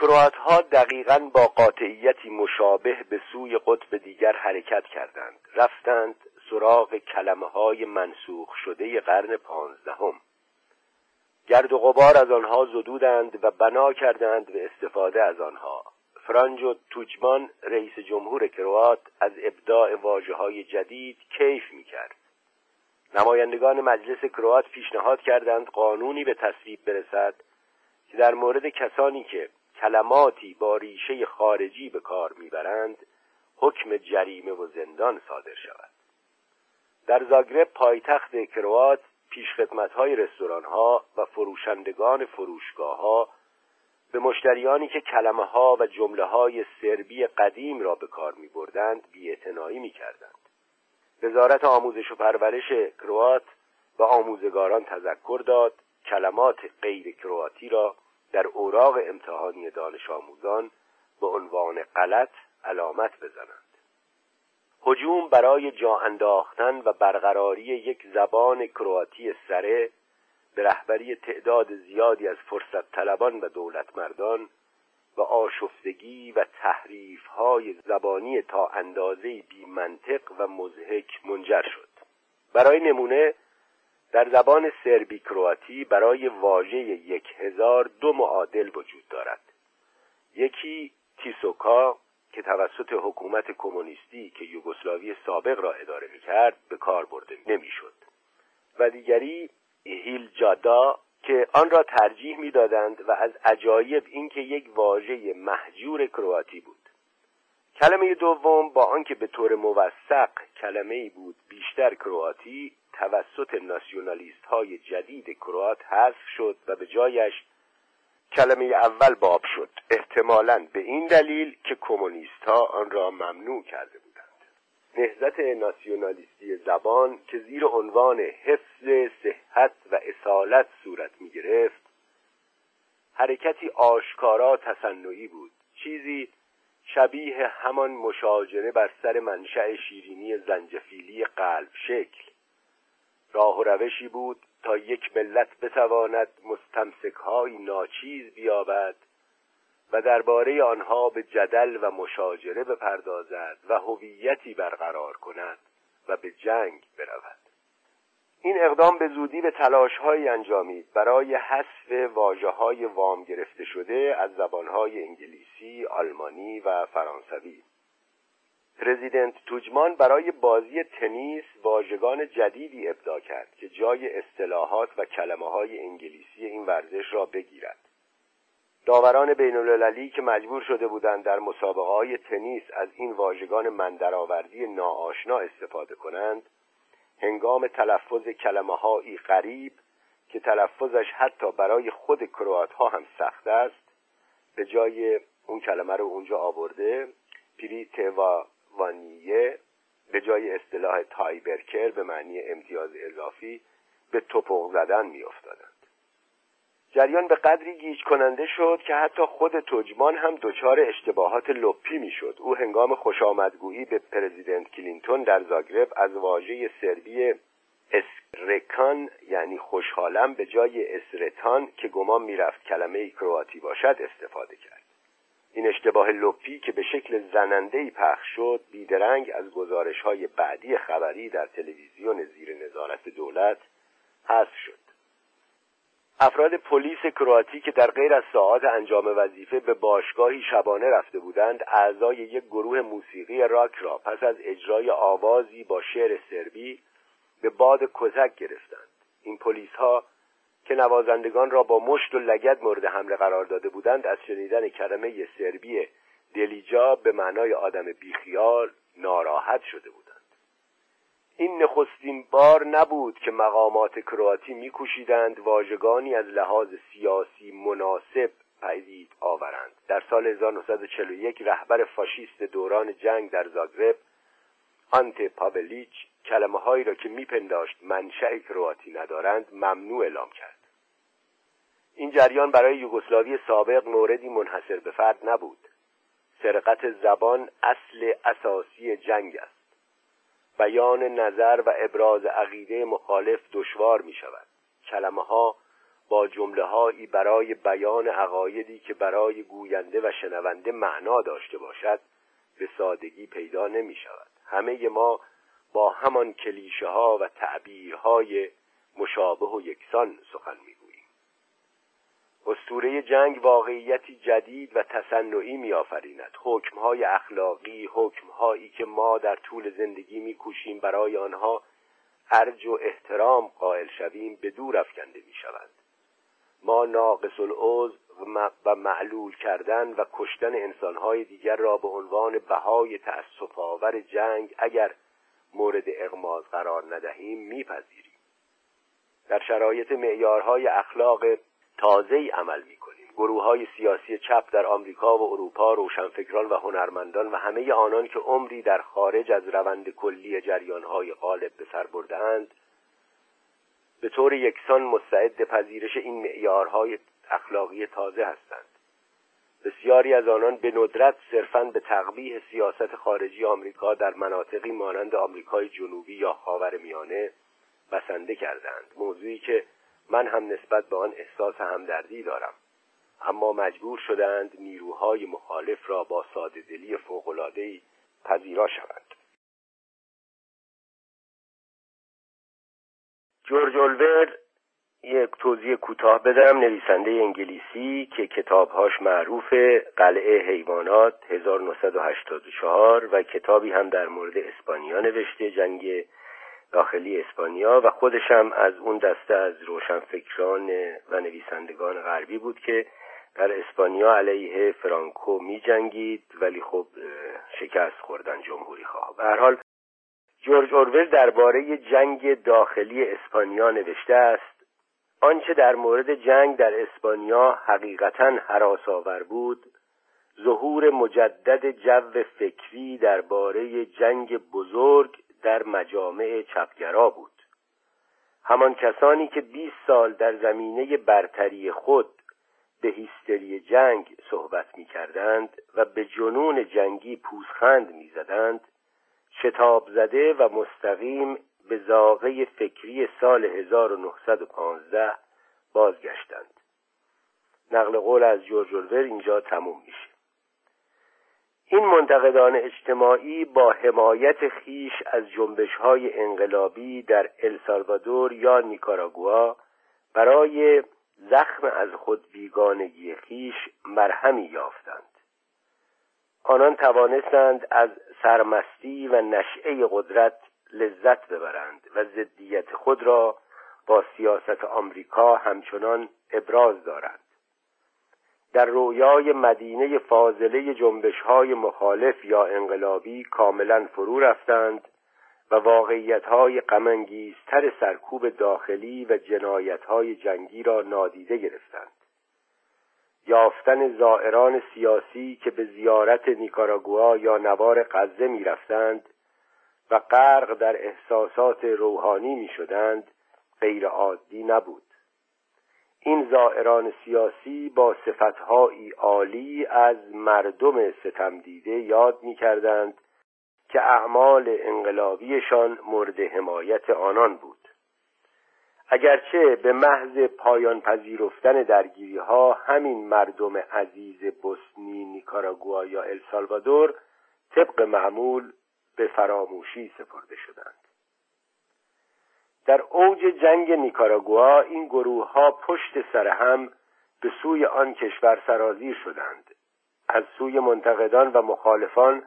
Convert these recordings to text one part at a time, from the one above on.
کروات ها دقیقا با قاطعیتی مشابه به سوی قطب دیگر حرکت کردند. رفتند سراغ کلمه های منسوخ شده قرن پانزدهم. گرد و غبار از آنها زدودند و بنا کردند به استفاده از آنها. فرانج و توجمان رئیس جمهور کروات از ابداع واجه های جدید کیف می کرد نمایندگان مجلس کروات پیشنهاد کردند قانونی به تصویب برسد که در مورد کسانی که کلماتی با ریشه خارجی به کار می‌برند حکم جریمه و زندان صادر شود در زاگرب پایتخت کروات های رستوران ها و فروشندگان فروشگاه ها به مشتریانی که کلمه ها و جمله های سربی قدیم را به کار می بردند بی می کردند. وزارت آموزش و پرورش کروات و آموزگاران تذکر داد کلمات غیر کرواتی را در اوراق امتحانی دانش آموزان به عنوان غلط علامت بزنند. هجوم برای جا انداختن و برقراری یک زبان کرواتی سره به رهبری تعداد زیادی از فرصت طلبان و دولتمردان و آشفتگی و تحریف های زبانی تا اندازه بی منطق و مزهک منجر شد. برای نمونه در زبان سربی کرواتی برای واژه یک هزار دو معادل وجود دارد. یکی تیسوکا که توسط حکومت کمونیستی که یوگسلاوی سابق را اداره می‌کرد به کار برده نمی‌شد. و دیگری هیل جادا که آن را ترجیح می‌دادند و از عجایب اینکه یک واژه محجور کرواتی بود. کلمه دوم با آنکه به طور موثق کلمه بود بیشتر کرواتی توسط ناسیونالیست های جدید کروات حذف شد و به جایش کلمه اول باب شد. احتمالا به این دلیل که کمونیست ها آن را ممنوع کرده بودند. نهزت ناسیونالیستی زبان که زیر عنوان حفظ صحت و اصالت صورت می گرفت حرکتی آشکارا تصنعی بود. چیزی شبیه همان مشاجره بر سر منشأ شیرینی زنجفیلی قلب شکل. راه و روشی بود تا یک ملت بتواند مستمسکهای ناچیز بیابد و درباره آنها به جدل و مشاجره بپردازد و هویتی برقرار کند و به جنگ برود. این اقدام به زودی به تلاشهایی انجامید. برای حذف واجه های وام گرفته شده از زبانهای انگلیسی، آلمانی و فرانسوی. پرزیدنت توجمان برای بازی تنیس واژگان جدیدی ابدا کرد که جای اصطلاحات و کلمه های انگلیسی این ورزش را بگیرد. داوران بین المللی که مجبور شده بودند در مسابقه های تنیس از این واژگان مندرآوردی ناآشنا استفاده کنند هنگام تلفظ کلمه هایی غریب که تلفظش حتی برای خود کروات ها هم سخت است به جای اون کلمه رو اونجا آورده پریت و وانیه به جای اصطلاح tiebreaker به معنی امتیاز اضافی به تپق زدن میافتادند. جریان به قدری گیج کننده شد که حتی خود تجمان هم دچار اشتباهات لپی می‌شد. او هنگام خوشامدگویی به پرزیدنت کلینتون در زاگرب از واژه سربی اسرکان یعنی خوشحالم به جای اسرتان که گمان می‌رفت کلمه کرواتی باشد استفاده کرد. این اشتباه لپی که به شکل زنندهی پخش شد بیدرنگ از گزارش های بعدی خبری در تلویزیون زیر نظارت دولت حذف شد. افراد پلیس کرواتی که در غیر از ساعات انجام وظیفه به باشگاهی شبانه رفته بودند اعضای یک گروه موسیقی راک را پس از اجرای آوازی با شعر سربی به باد کزک گرفتند. این پلیس ها که نوازندگان را با مشت و لگد مورد حمله قرار داده بودند از شنیدن کلمه سربی دلیجا به معنای آدم بیخیال ناراحت شده بودند. این نخستین بار نبود که مقامات کرواتی میکوشیدند واژگانی از لحاظ سیاسی مناسب پدید آورند. در سال 1941 رهبر فاشیست دوران جنگ در زاگرب آنت پابلیچ کلمه هایی را که میپنداشت منشأ کرواتی ندارند ممنوع اعلام کرد. این جریان برای یوگسلاوی سابق موردی منحصر به فرد نبود. سرقت زبان اصل اساسی جنگ است. بیان نظر و ابراز عقیده مخالف دشوار می شود. کلمه ها با جمله هایی برای بیان عقایدی که برای گوینده و شنونده معنا داشته باشد به سادگی پیدا نمی شود. همه ما با همان کلیشه ها و تعبیرهای مشابه و یکسان سخن می‌گوییم اسطوره جنگ واقعیتی جدید و تصنعی میآفریند. حکمهای اخلاقی حکمهایی که ما در طول زندگی میکوشیم برای آنها ارج و احترام قائل شویم به دور افکنده می‌شوند. ما ناقص العضو و معلول کردن و کشتن انسانهای دیگر را به عنوان بهای تأسف آور جنگ اگر مورد اغماز قرار ندهیم میپذیریم. در شرایط معیارهای اخلاق تازه عمل می‌کنیم. گروه های سیاسی چپ در آمریکا و اروپا روشنفکران و هنرمندان و همه آنان که عمری در خارج از روند کلی جریانهای غالب به سر بردهاند به طور یکسان مستعد پذیرش این معیارهای اخلاقی تازه هستند. بسیاری از آنان به ندرت صرفا به تقبیح سیاست خارجی آمریکا در مناطقی مانند آمریکای جنوبی یا خاورمیانه بسنده کردند موضوعی که من هم نسبت به آن احساس همدردی دارم. اما مجبور شدند نیروهای مخالف را با ساده دلی فوقلادهی پذیرا شوند. جورج اولور یک توضیح کوتاه بدم. نویسنده انگلیسی که کتابهاش معروف قلعه حیوانات 1984 و کتابی هم در مورد اسپانیا نوشته جنگ داخلی اسپانیا و خودشم از اون دسته از روشنفکران و نویسندگان غربی بود که در اسپانیا علیه فرانکو می جنگید ولی خب شکست خوردن جمهوری خواه به هر حال جورج اورول درباره جنگ داخلی اسپانیا نوشته است آنچه در مورد جنگ در اسپانیا حقیقتا حراسآور بود ظهور مجدد جو فکری درباره جنگ بزرگ در مجامع چپگرا بود. همان کسانی که 20 سال در زمینه برتری خود به هیستری جنگ صحبت می کردند و به جنون جنگی پوزخند می زدند شتاب زده و مستقیم به زاغه فکری سال 1915 بازگشتند. نقل قول از جورج اینجا تموم میشه. این منتقدان اجتماعی با حمایت خیش از جنبش های انقلابی در السالوادور یا نیکاراگوا برای زخم از خود بیگانگی خیش مرهمی یافتند. آنان توانستند از سرمستی و نشعه قدرت لذت ببرند و ضدیت خود را با سیاست آمریکا همچنان ابراز دارند. در رویای مدینه فاضله جنبش های مخالف یا انقلابی کاملا فرو رفتند و واقعیت های سرکوب داخلی و جنایت های جنگی را نادیده گرفتند. یافتن زائران سیاسی که به زیارت نیکاراگوا یا نوار غزه می رفتند و غرق در احساسات روحانی می شدند غیر عادی نبود. این زائران سیاسی با صفتهایی عالی از مردم ستم دیده یاد می کردند که اعمال انقلابیشان مورد حمایت آنان بود. اگرچه به محض پایان پذیرفتن درگیری ها همین مردم عزیز بوسنی نیکاراگوا یا السالوادور طبق معمول به فراموشی سپرده شدند. در اوج جنگ نیکاراگوا این گروه ها پشت سر هم به سوی آن کشور سرازیر شدند. از سوی منتقدان و مخالفان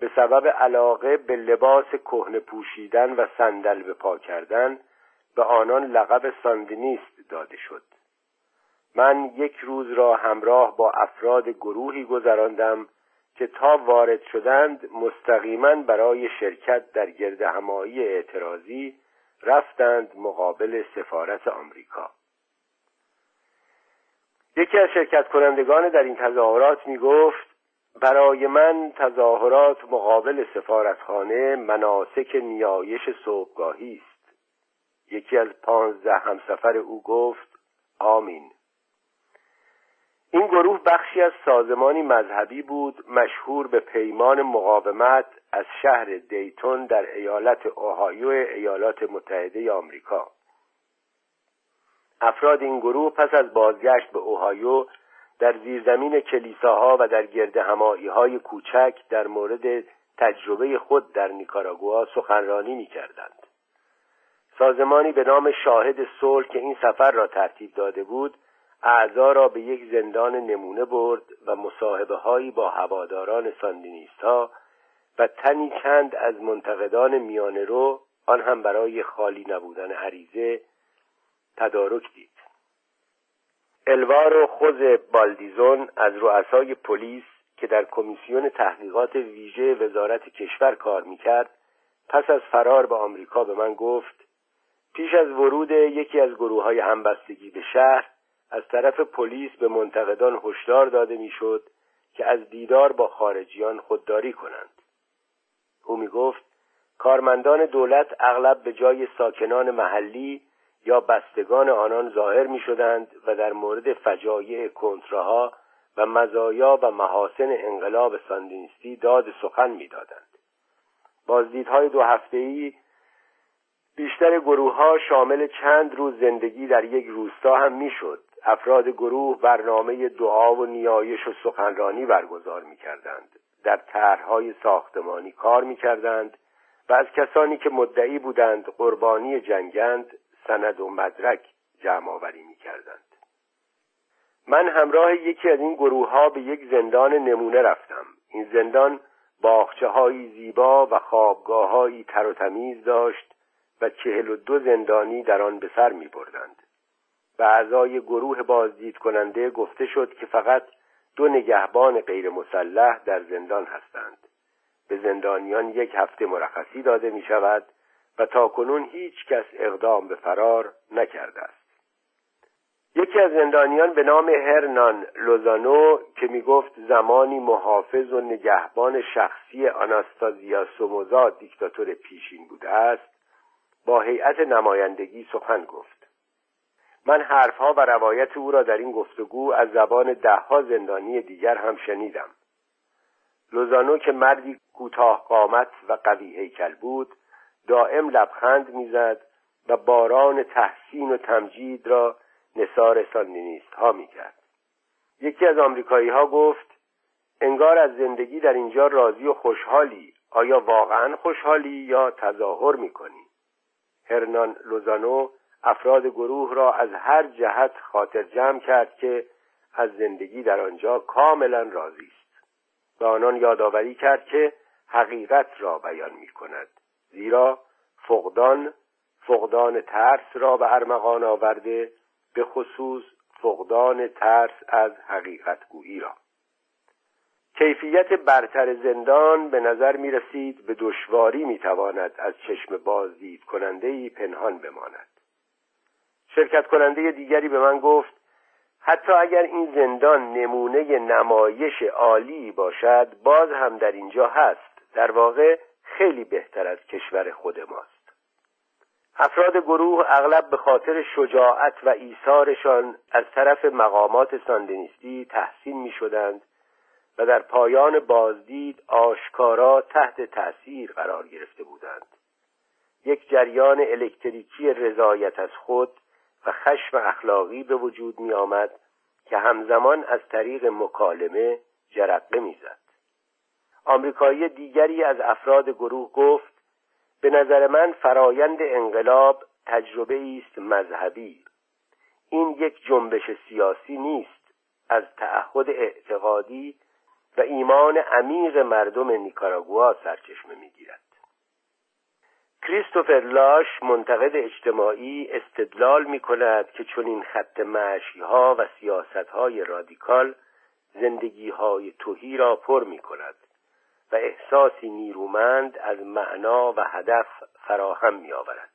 به سبب علاقه به لباس کهنه پوشیدن و صندل به پا کردن به آنان لقب ساندینیست داده شد. من یک روز را همراه با افراد گروهی گذراندم که تا وارد شدند مستقیما برای شرکت در گرد همایی اعتراضی رفتند مقابل سفارت آمریکا. یکی از شرکت کنندگان در این تظاهرات می گفت برای من تظاهرات مقابل سفارتخانه مناسک نیایش صبحگاهی است. یکی از پانزده همسفر او گفت آمین. گروه بخشی از سازمانی مذهبی بود مشهور به پیمان مقاومت از شهر دیتون در ایالت اوهایو ایالات متحده آمریکا افراد این گروه پس از بازگشت به اوهایو در زیرزمین کلیساها و در گرد همایی های کوچک در مورد تجربه خود در نیکاراگوا سخنرانی می کردند. سازمانی به نام شاهد صلح که این سفر را ترتیب داده بود اعضا را به یک زندان نمونه برد و مصاحبه هایی با هواداران ساندینیست ها و تنی چند از منتقدان میانه رو آن هم برای خالی نبودن عریضه تدارک دید. الوارو خوز بالدیزون از رؤسای پلیس که در کمیسیون تحقیقات ویژه وزارت کشور کار می‌کرد پس از فرار به آمریکا به من گفت پیش از ورود یکی از گروه های همبستگی به شهر از طرف پلیس به منتقدان هشدار داده می‌شد که از دیدار با خارجیان خودداری کنند او می گفت کارمندان دولت اغلب به جای ساکنان محلی یا بستگان آنان ظاهر می شدند و در مورد فجایع کنتراها و مزایا و محاسن انقلاب ساندینیستی داد سخن می دادند. بازدیدهای دو هفته‌ای بیشتر گروه ها شامل چند روز زندگی در یک روستا هم می‌شد. افراد گروه برنامه دعا و نیایش و سخنرانی برگزار می کردند. در طرحهای ساختمانی کار می کردند و از کسانی که مدعی بودند قربانی جنگند سند و مدرک جمع آوری می کردند. من همراه یکی از این گروه ها به یک زندان نمونه رفتم این زندان باخچه های زیبا و خوابگاه های تر و تمیز داشت و چهل و دو زندانی در آن به سر می بردند. به اعضای گروه بازدید کننده گفته شد که فقط دو نگهبان غیر مسلح در زندان هستند. به زندانیان یک هفته مرخصی داده می شود و تا کنون هیچ کس اقدام به فرار نکرده است. یکی از زندانیان به نام هرنان لوزانو که می گفت زمانی محافظ و نگهبان شخصی آناستازیا سوموزا دیکتاتور پیشین بوده است با هیئت نمایندگی سخن گفت. من حرفها و روایت او را در این گفتگو از زبان دهها زندانی دیگر هم شنیدم. لوزانو که مردی کوتاه قامت و قوی هیکل بود دائم لبخند می‌زد و باران تحسین و تمجید را نصار ساندینیست ها می‌کرد. یکی از آمریکایی ها گفت انگار از زندگی در اینجا راضی و خوشحالی آیا واقعا خوشحالی یا تظاهر می‌کنی؟ هرنان لوزانو افراد گروه را از هر جهت خاطر جمع کرد که از زندگی در آنجا کاملا راضی است. و آنان یادآوری کرد که حقیقت را بیان می کند زیرا فقدان فقدان ترس را به ارمغان آورده به خصوص فقدان ترس از حقیقت گویی را. کیفیت برتر زندان به نظر می رسید به دشواری می تواند از چشم بازدید کننده ای پنهان بماند. شرکت کننده دیگری به من گفت حتی اگر این زندان نمونه نمایش عالی باشد باز هم در اینجا هست. در واقع خیلی بهتر از کشور خود ماست. افراد گروه اغلب به خاطر شجاعت و ایثارشان از طرف مقامات ساندینیستی تحسین می شدند و در پایان بازدید آشکارا تحت تأثیر قرار گرفته بودند. یک جریان الکتریکی رضایت از خود و خشم اخلاقی به وجود می آمد که همزمان از طریق مکالمه جرقه می‌زد. آمریکایی دیگری از افراد گروه گفت به نظر من فرایند انقلاب تجربه است مذهبی این یک جنبش سیاسی نیست از تعهد اعتقادی و ایمان عمیق مردم نیکاراگوا سرچشمه می‌گیرد کریستوفر لاش منتقد اجتماعی استدلال می کند که چون این خط معشی ها و سیاست های رادیکال زندگی های توهی را پر می کند و احساسی نیرومند از معنا و هدف فراهم می آورد.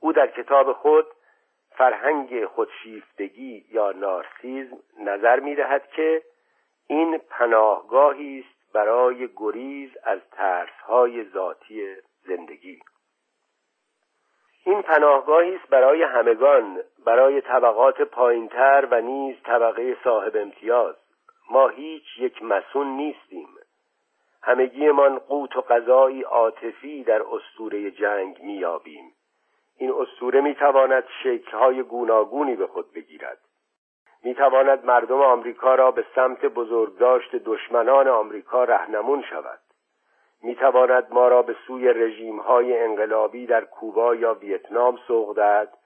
او در کتاب خود فرهنگ خودشیفتگی یا نارسیزم نظر می دهد که این پناهگاهی است برای گریز از ترسهای ذاتی پناهگاهی است برای همگان برای طبقات پایینتر و نیز طبقه صاحب امتیاز. ما هیچ یک مسون نیستیم. همگیمان قوت و غذایی عاطفی در استوره جنگ میابیم این اسطوره می‌تواند شکلهای گوناگونی به خود بگیرد. می‌تواند مردم آمریکا را به سمت بزرگداشت دشمنان آمریکا رهنمون شود. می‌تواند ما را به سوی رژیم های انقلابی در کوبا یا ویتنام سوق دهد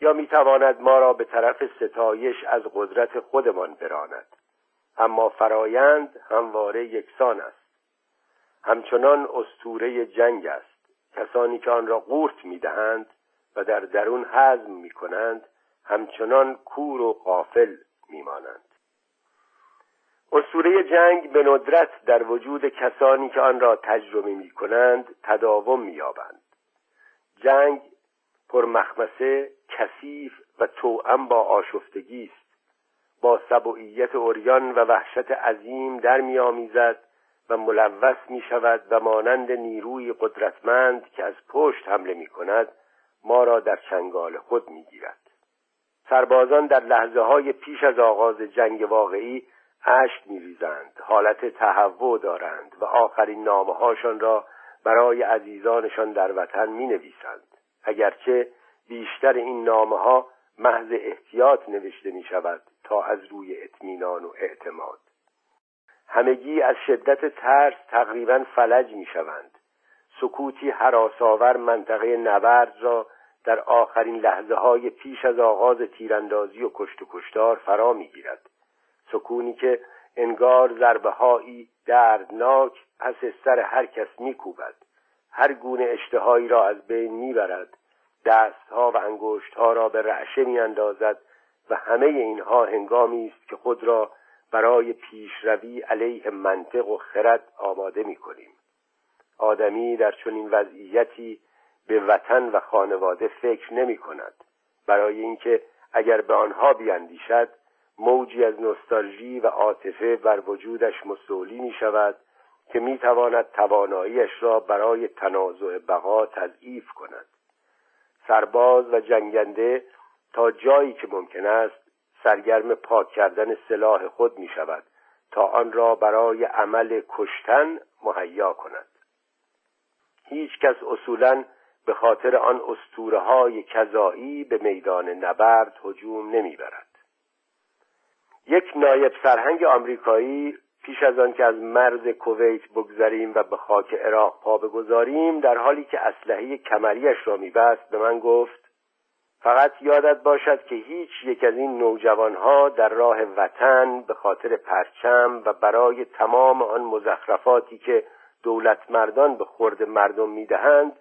یا می‌تواند ما را به طرف ستایش از قدرت خودمان براند. اما فرایند همواره یکسان است. همچنان استوره جنگ است. کسانی که آن را قورت می‌دهند و در درون حزم می‌کنند همچنان کور و قافل میمانند. اسطوره جنگ به ندرت در وجود کسانی که آن را تجربه می کنند تداوم می یابند. جنگ پرمخمسه کثیف و توأم با آشفتگی است با سبوعیت اوریان و وحشت عظیم در میآمیزد و ملوث می شود و مانند نیروی قدرتمند که از پشت حمله می کند ما را در چنگال خود می گیرد. سربازان در لحظه های پیش از آغاز جنگ واقعی اشک میریزند. حالت تهوع دارند و آخرین نامه هاشان را برای عزیزانشان در وطن می نویسند اگرچه بیشتر این نامه ها محض احتیاط نوشته می شود تا از روی اطمینان و اعتماد. همگی از شدت ترس تقریبا فلج می شوند سکوتی حراساور منطقه نبرد را در آخرین لحظه های پیش از آغاز تیراندازی و کشت و کشتار فرا می گیرد سکونی که انگار ضربه هایی دردناک پس سر هر کس میکوبد. هر گونه اشتهایی را از بین می‌برد. دستها و انگشتها را به رعشه میاندازد و همه اینها هنگامی است که خود را برای پیشروی علیه منطق و خرد آماده می‌کنیم. آدمی در چنین وضعیتی به وطن و خانواده فکر نمی کند برای اینکه اگر به آنها بیاندیشد موجی از نوستالژی و عاطفه بر وجودش مستولی می شود که می تواند تواناییش را برای تنازع بقا تضعیف کند. سرباز و جنگنده تا جایی که ممکن است سرگرم پاک کردن سلاح خود می شود تا آن را برای عمل کشتن مهیا کند. هیچ کس اصولا به خاطر آن استوره های کذایی به میدان نبرد هجوم نمی‌برد. یک نایب سرهنگ آمریکایی پیش از آن که از مرز کویت بگذریم و به خاک عراق پا بگذاریم در حالی که اسلحه کمریش را میبست به من گفت فقط یادت باشد که هیچ یک از این نوجوانها در راه وطن به خاطر پرچم و برای تمام آن مزخرفاتی که دولت مردان به خورد مردم می‌دهند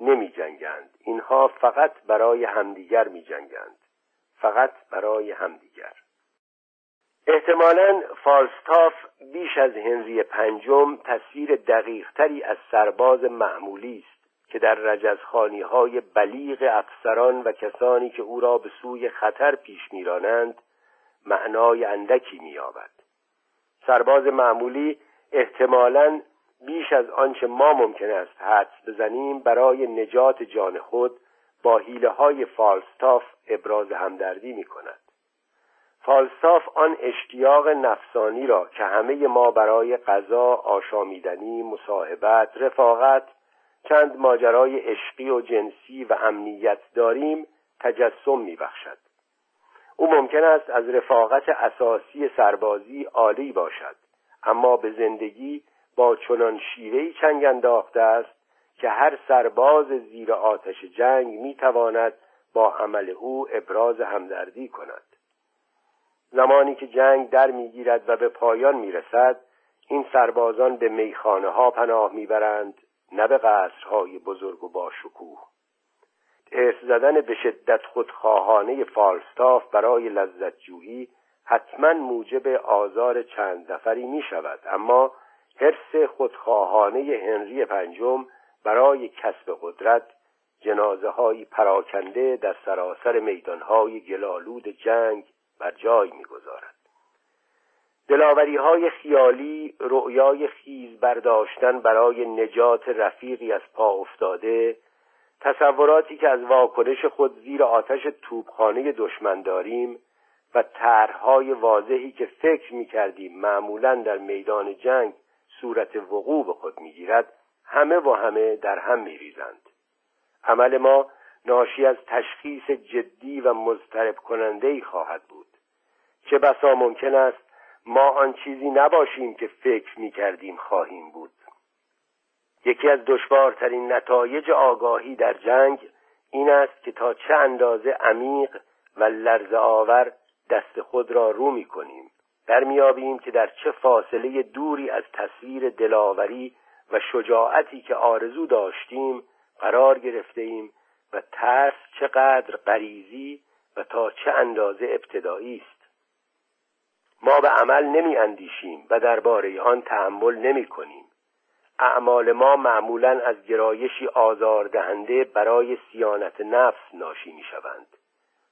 نمی جنگند. اینها فقط برای همدیگر می جنگند. فقط برای همدیگر احتمالا فالستاف بیش از هنری پنجم تصویر دقیقتری از سرباز معمولی است که در رجزخانی های بلیغ افسران و کسانی که او را به سوی خطر پیش میرانند معنای اندکی مییابد. سرباز معمولی احتمالا بیش از آنچه ما ممکن است حدس بزنیم برای نجات جان خود با حیله های فالستاف ابراز همدردی می کند فالستاف آن اشتیاق نفسانی را که همه ما برای غذا آشامیدنی مصاحبت رفاقت چند ماجرای عشقی و جنسی و امنیت داریم تجسم میبخشد. او ممکن است از رفاقت اساسی سربازی عالی باشد اما به زندگی با چنان شیوهی چنگ انداخته است که هر سرباز زیر آتش جنگ می‌تواند با عمل او ابراز همدردی کند. زمانی که جنگ در می‌گیرد و به پایان می‌رسد این سربازان به میخانه ها پناه می‌برند نه به قصرهای بزرگ و باشکوه ارث زدن به شدت خودخواهانه فالستاف برای لذت جویی حتما موجب آزار چند نفری می شود اما حرس خودخواهانه هنری پنجم برای کسب قدرت جنازه های پراکنده در سراسر میدان های گلالود جنگ بر جای می‌گذارد. دلاوری های خیالی رؤیای خیز برداشتن برای نجات رفیقی از پا افتاده تصوراتی که از واکنش خود زیر آتش توپخانه دشمن داریم و طرحهای واضحی که فکر می کردیم معمولا در میدان جنگ صورت وقوع به خود می‌گیرد همه و همه در هم میریزند. عمل ما ناشی از تشخیص جدی و مضطرب کننده خواهد بود. چه بسا ممکن است ما آن چیزی نباشیم که فکر می کردیم خواهیم بود. یکی از دشوارترین نتایج آگاهی در جنگ این است که تا چه اندازه عمیق و لرز آور دست خود را رو می کنیم میابیم که در چه فاصله دوری از تصویر دلاوری و شجاعتی که آرزو داشتیم قرار گرفته ایم و ترس چقدر غریزی و تا چه اندازه ابتدایی است. ما به عمل نمی اندیشیم و درباره آن تحمل نمی کنیم. اعمال ما معمولا از گرایشی آزاردهنده برای سیانت نفس ناشی می شوند.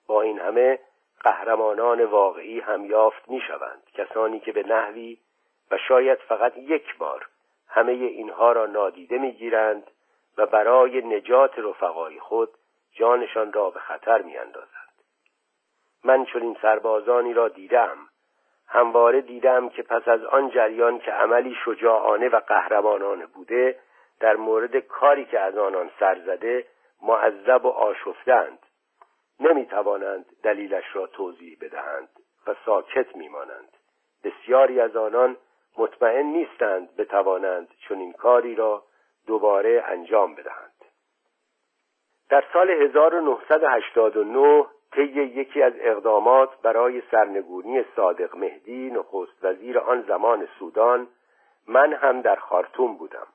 با این همه قهرمانان واقعی هم یافت می شوند. کسانی که به نحوی و شاید فقط یک بار همه اینها را نادیده می گیرند و برای نجات رفقای خود جانشان را به خطر می اندازند. من چنین سربازانی را دیدم. همواره دیدم که پس از آن جریان که عملی شجاعانه و قهرمانانه بوده در مورد کاری که از آنان سر زده معذب و آشفتند. نمی توانند دلیلش را توضیح بدهند و ساکت میمانند. بسیاری از آنان مطمئن نیستند بتوانند چنین کاری را دوباره انجام بدهند. در سال 1989 طی یکی از اقدامات برای سرنگونی صادق مهدی نخست وزیر آن زمان سودان من هم در خارتوم بودم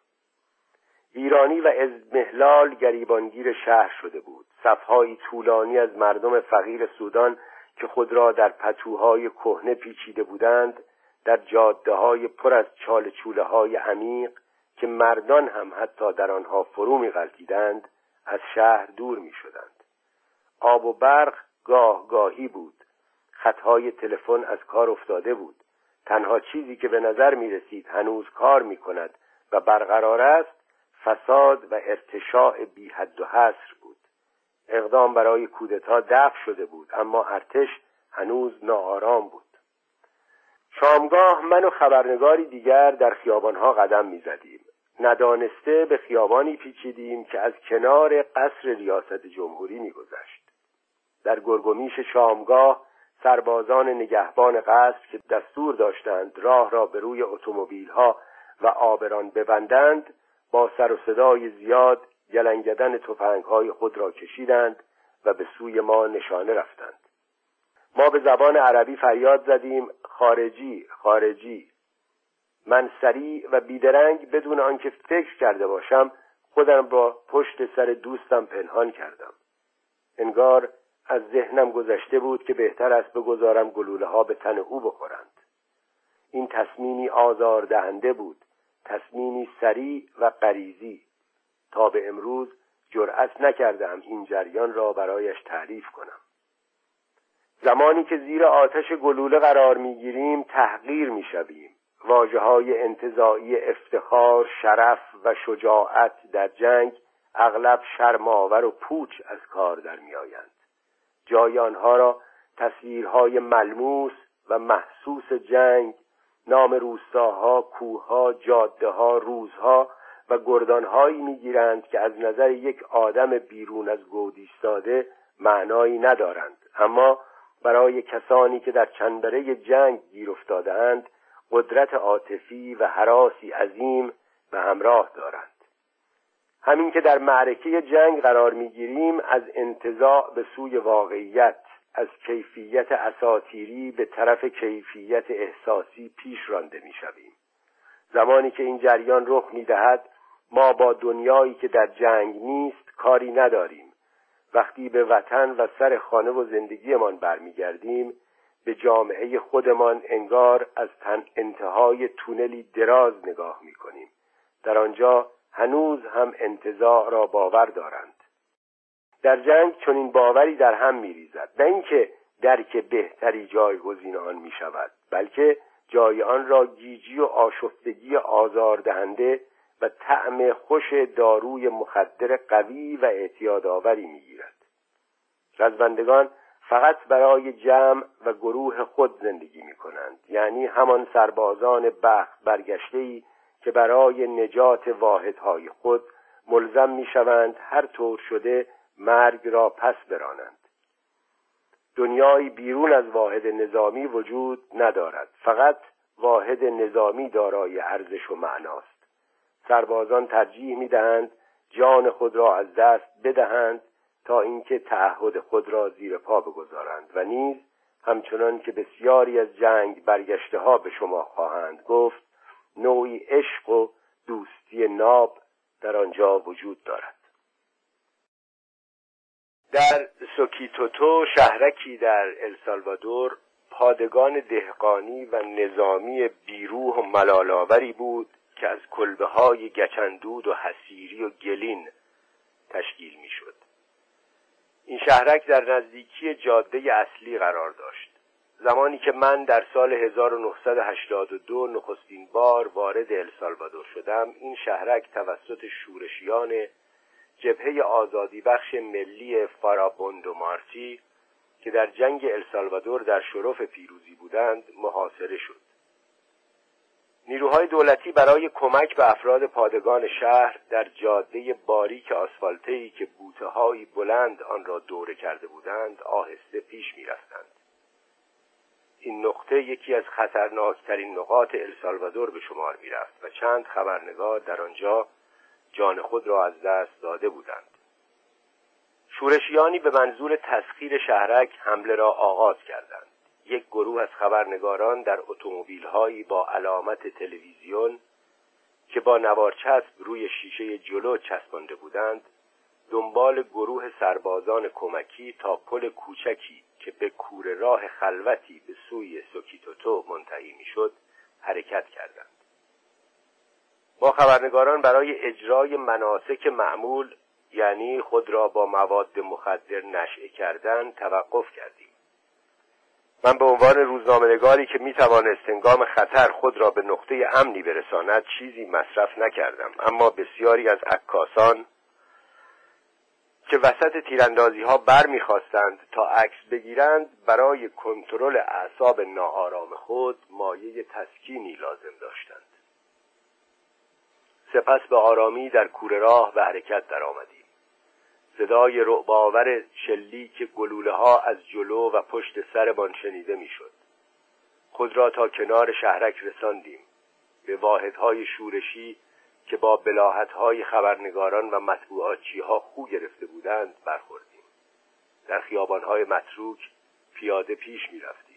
ایرانی و ازمهلال گریبانگیر شهر شده بود صفهایی طولانی از مردم فقیر سودان که خود را در پتوهای کهنه پیچیده بودند در جاده های پر از چال چوله های عمیق که مردان هم حتی در آنها فرو می از شهر دور می شدند. آب و برق گاه گاهی بود. خطهای تلفن از کار افتاده بود. تنها چیزی که به نظر می رسید هنوز کار می کند و برقرار است فساد و ارتشاع بی حد و حصر بود. اقدام برای کودتا دفع شده بود اما ارتش هنوز ناآرام بود. شامگاه من و خبرنگاری دیگر در خیابانها قدم می‌زدیم ندانسته به خیابانی پیچیدیم که از کنار قصر ریاست جمهوری میگذشت در گرگومیش شامگاه سربازان نگهبان قصر که دستور داشتند راه را به روی اتومبیلها و آبران ببندند با سر و صدای زیاد گلنگدن های خود را کشیدند و به سوی ما نشانه رفتند. ما به زبان عربی فریاد زدیم خارجی خارجی. من سریع و بیدرنگ بدون آنکه فکر کرده باشم خودم را پشت سر دوستم پنهان کردم. انگار از ذهنم گذشته بود که بهتر است بگذارم گلوله ها به تن او بخورند. این تصمیمی آزار دهنده بود تصمیمی سریع و غریزی. تا به امروز جرأت نکردم این جریان را برایش تعریف کنم. زمانی که زیر آتش گلوله قرار می‌گیریم تحقیر می‌شویم. واجه های انتظایی افتخار شرف و شجاعت در جنگ اغلب شرماور و پوچ از کار در میآیند. جای آنها را تصویرهای ملموس و محسوس جنگ نام روستاها، کوهها، جاده روزها و گردانهایی می‌گیرند که از نظر یک آدم بیرون از گودیستاده معنایی ندارند. اما برای کسانی که در چنبره جنگ گیر افتادهاند قدرت عاطفی و حراسی عظیم به همراه دارند. همین که در معرکه جنگ قرار می‌گیریم از انتظاع به سوی واقعیت از کیفیت اساتیری به طرف کیفیت احساسی پیش رانده می‌شویم. زمانی که این جریان رخ می‌دهد ما با دنیایی که در جنگ نیست کاری نداریم. وقتی به وطن و سر خانه و زندگیمان برمیگردیم به جامعه خودمان انگار از تن انتهای تونلی دراز نگاه می‌کنیم. در آنجا هنوز هم انتظار را باور دارند. در جنگ چنین باوری در هم میریزد. نه اینکه درک بهتری جایگزین آن می شود بلکه جای آن را گیجی و آشفتگی آزاردهنده و طعم خوش داروی مخدر قوی و اعتیادآوری می‌گیرد. رزبندگان فقط برای جمع و گروه خود زندگی می کنند یعنی همان سربازان بخت برگشته ای که برای نجات واحدهای خود ملزم می شوند هر طور شده مرگ را پس برانند. دنیای بیرون از واحد نظامی وجود ندارد. فقط واحد نظامی دارای ارزش و معناست. سربازان ترجیح می‌دهند جان خود را از دست بدهند تا اینکه تعهد خود را زیر پا بگذارند و نیز همچنان که بسیاری از جنگ برگشته ها به شما خواهند گفت نوعی عشق و دوستی ناب در آنجا وجود دارد در سوکیتوتو شهرکی در السالوادور پادگان دهقانی و نظامی بیروح و ملالاوری بود که از کلبه های گچندود و حسیری و گلین تشکیل می شد. این شهرک در نزدیکی جاده اصلی قرار داشت زمانی که من در سال 1982 نخستین بار وارد السالوادور شدم این شهرک توسط شورشیان جبهه آزادی بخش ملی فارابوندو مارتی که در جنگ السالوادور در شرف پیروزی بودند محاصره شد نیروهای دولتی برای کمک به افراد پادگان شهر در جاده باریک آسفالتهی که بوته بلند آن را دوره کرده بودند آهسته پیش می رفتند. این نقطه یکی از خطرناکترین نقاط السالوادور به شمار می رفت و چند خبرنگار در آنجا جان خود را از دست داده بودند. شورشیانی به منظور تسخیر شهرک حمله را آغاز کردند. یک گروه از خبرنگاران در اتومبیل‌هایی با علامت تلویزیون که با نوارچسب روی شیشه جلو چسبانده بودند دنبال گروه سربازان کمکی تا پل کوچکی که به کور راه خلوتی به سوی سوکیتوتو منتهی می‌شد حرکت کردند. با خبرنگاران برای اجرای مناسک معمول یعنی خود را با مواد مخدر نشعه کردن توقف کردیم. من به عنوان روزنامهنگاری که می‌توانست هنگام خطر خود را به نقطه امنی برساند چیزی مصرف نکردم. اما بسیاری از عکاسان که وسط تیراندازی ها بر تا عکس بگیرند برای کنترل اعصاب ناآرام خود مایه تسکینی لازم داشتند. سپس به آرامی در کوره راه به حرکت درآمدیم. صدای رعباور شلیک گلوله ها از جلو و پشت سرمان شنیده می‌شد. خود را تا کنار شهرک رساندیم. به واحدهای شورشی که با های خبرنگاران و مطبوعاتچی ها خو گرفته بودند برخوردیم. در های متروک پیاده پیش می رفتیم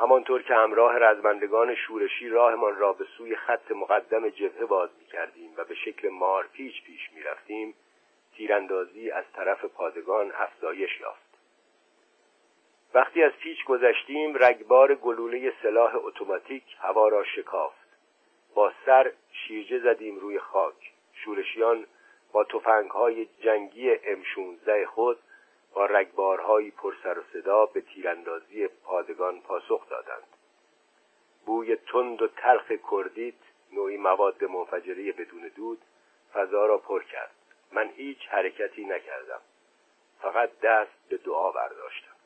همانطور که همراه رزمندگان شورشی راهمان را به سوی خط مقدم جبهه باز می کردیم و به شکل مار پیچ پیش می رفتیم تیراندازی از طرف پادگان افزایش یافت. وقتی از پیچ گذشتیم رگبار گلوله سلاح اتوماتیک هوا را شکافت با سر شیرجه زدیم روی خاک. شورشیان با های جنگی ام16 خود با رگبارهایی پر سر و صدا به تیراندازی پادگان پاسخ دادند. بوی تند و تلخ کردیت نوعی مواد منفجره بدون دود فضا را پر کرد. من هیچ حرکتی نکردم. فقط دست به دعا برداشتم.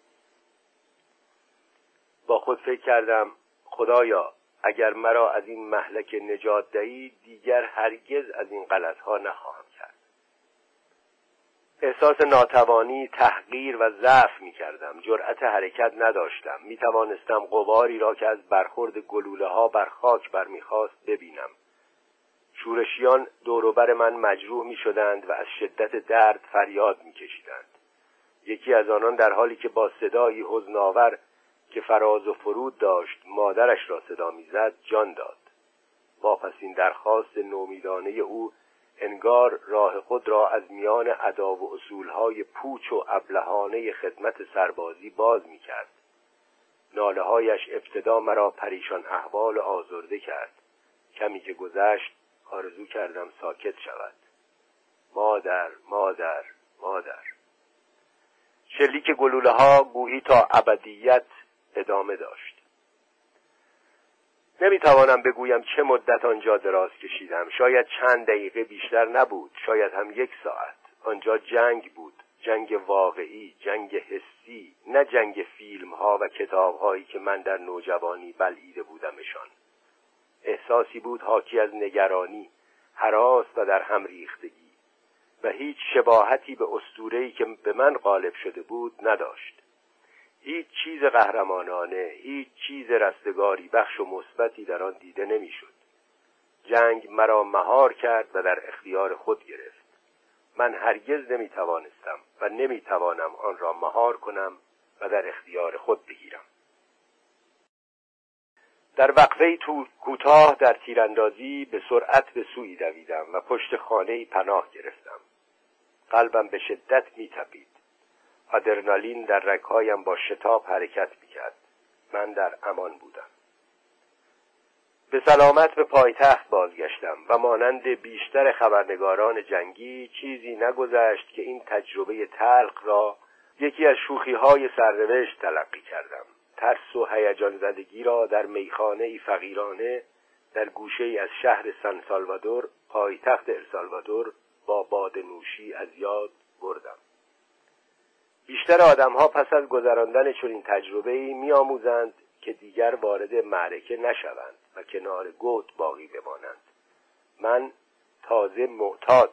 با خود فکر کردم خدایا اگر مرا از این محلک نجات دهی دیگر هرگز از این غلطها نخواهم کرد. احساس ناتوانی تحقیر و ضعف می کردم جرأت حرکت نداشتم. می توانستم قواری را که از برخورد گلوله ها بر خاک برمیخواست ببینم. شورشیان دوروبر من مجروح می شدند و از شدت درد فریاد می کشیدند. یکی از آنان در حالی که با صدایی حزناور که فراز و فرود داشت مادرش را صدا می‌زد جان داد. واپسین درخواست نومیدانه او انگار راه خود را از میان ادا و اصولهای پوچ و ابلهانه خدمت سربازی باز می کرد ناله هایش ابتدا مرا پریشان احوال آزرده کرد. کمی که گذشت آرزو کردم ساکت شود. مادر مادر مادر. شلیک گلوله ها گویی تا ابدیت ادامه داشت. نمی‌توانم بگویم چه مدت آنجا دراز کشیدم. شاید چند دقیقه بیشتر نبود. شاید هم یک ساعت. آنجا جنگ بود. جنگ واقعی جنگ حسی نه جنگ فیلم ها و کتاب هایی که من در نوجوانی بلعیده بودمشان. احساسی بود حاکی از نگرانی حراس و در هم ریختگی. و هیچ شباهتی به اسطوره‌ای که به من غالب شده بود نداشت. هیچ چیز قهرمانانه هیچ چیز رستگاری بخش و مثبتی در آن دیده نمی‌شد. جنگ مرا مهار کرد و در اختیار خود گرفت. من هرگز نمی توانستم و نمی توانم آن را مهار کنم و در اختیار خود بگیرم. در وقفه کوتاه در تیراندازی به سرعت به سوی دویدم و پشت خانه پناه گرفتم. قلبم به شدت میتپید. آدرنالین در رگهایم با شتاب حرکت می‌کرد. من در امان بودم. به سلامت به پایتخت بازگشتم و مانند بیشتر خبرنگاران جنگی چیزی نگذشت که این تجربه تلخ را یکی از شوخی های سرنوشت تلقی کردم. ترس و هیجان زدگی را در میخانه ای فقیرانه در گوشه ای از شهر سن سالوادور پایتخت السالوادور با باد نوشی از یاد بردم. بیشتر آدمها پس از گذراندن چنین تجربه ای میآموزند که دیگر وارد معرکه نشوند و کنار گوت باقی بمانند. من تازه معتاد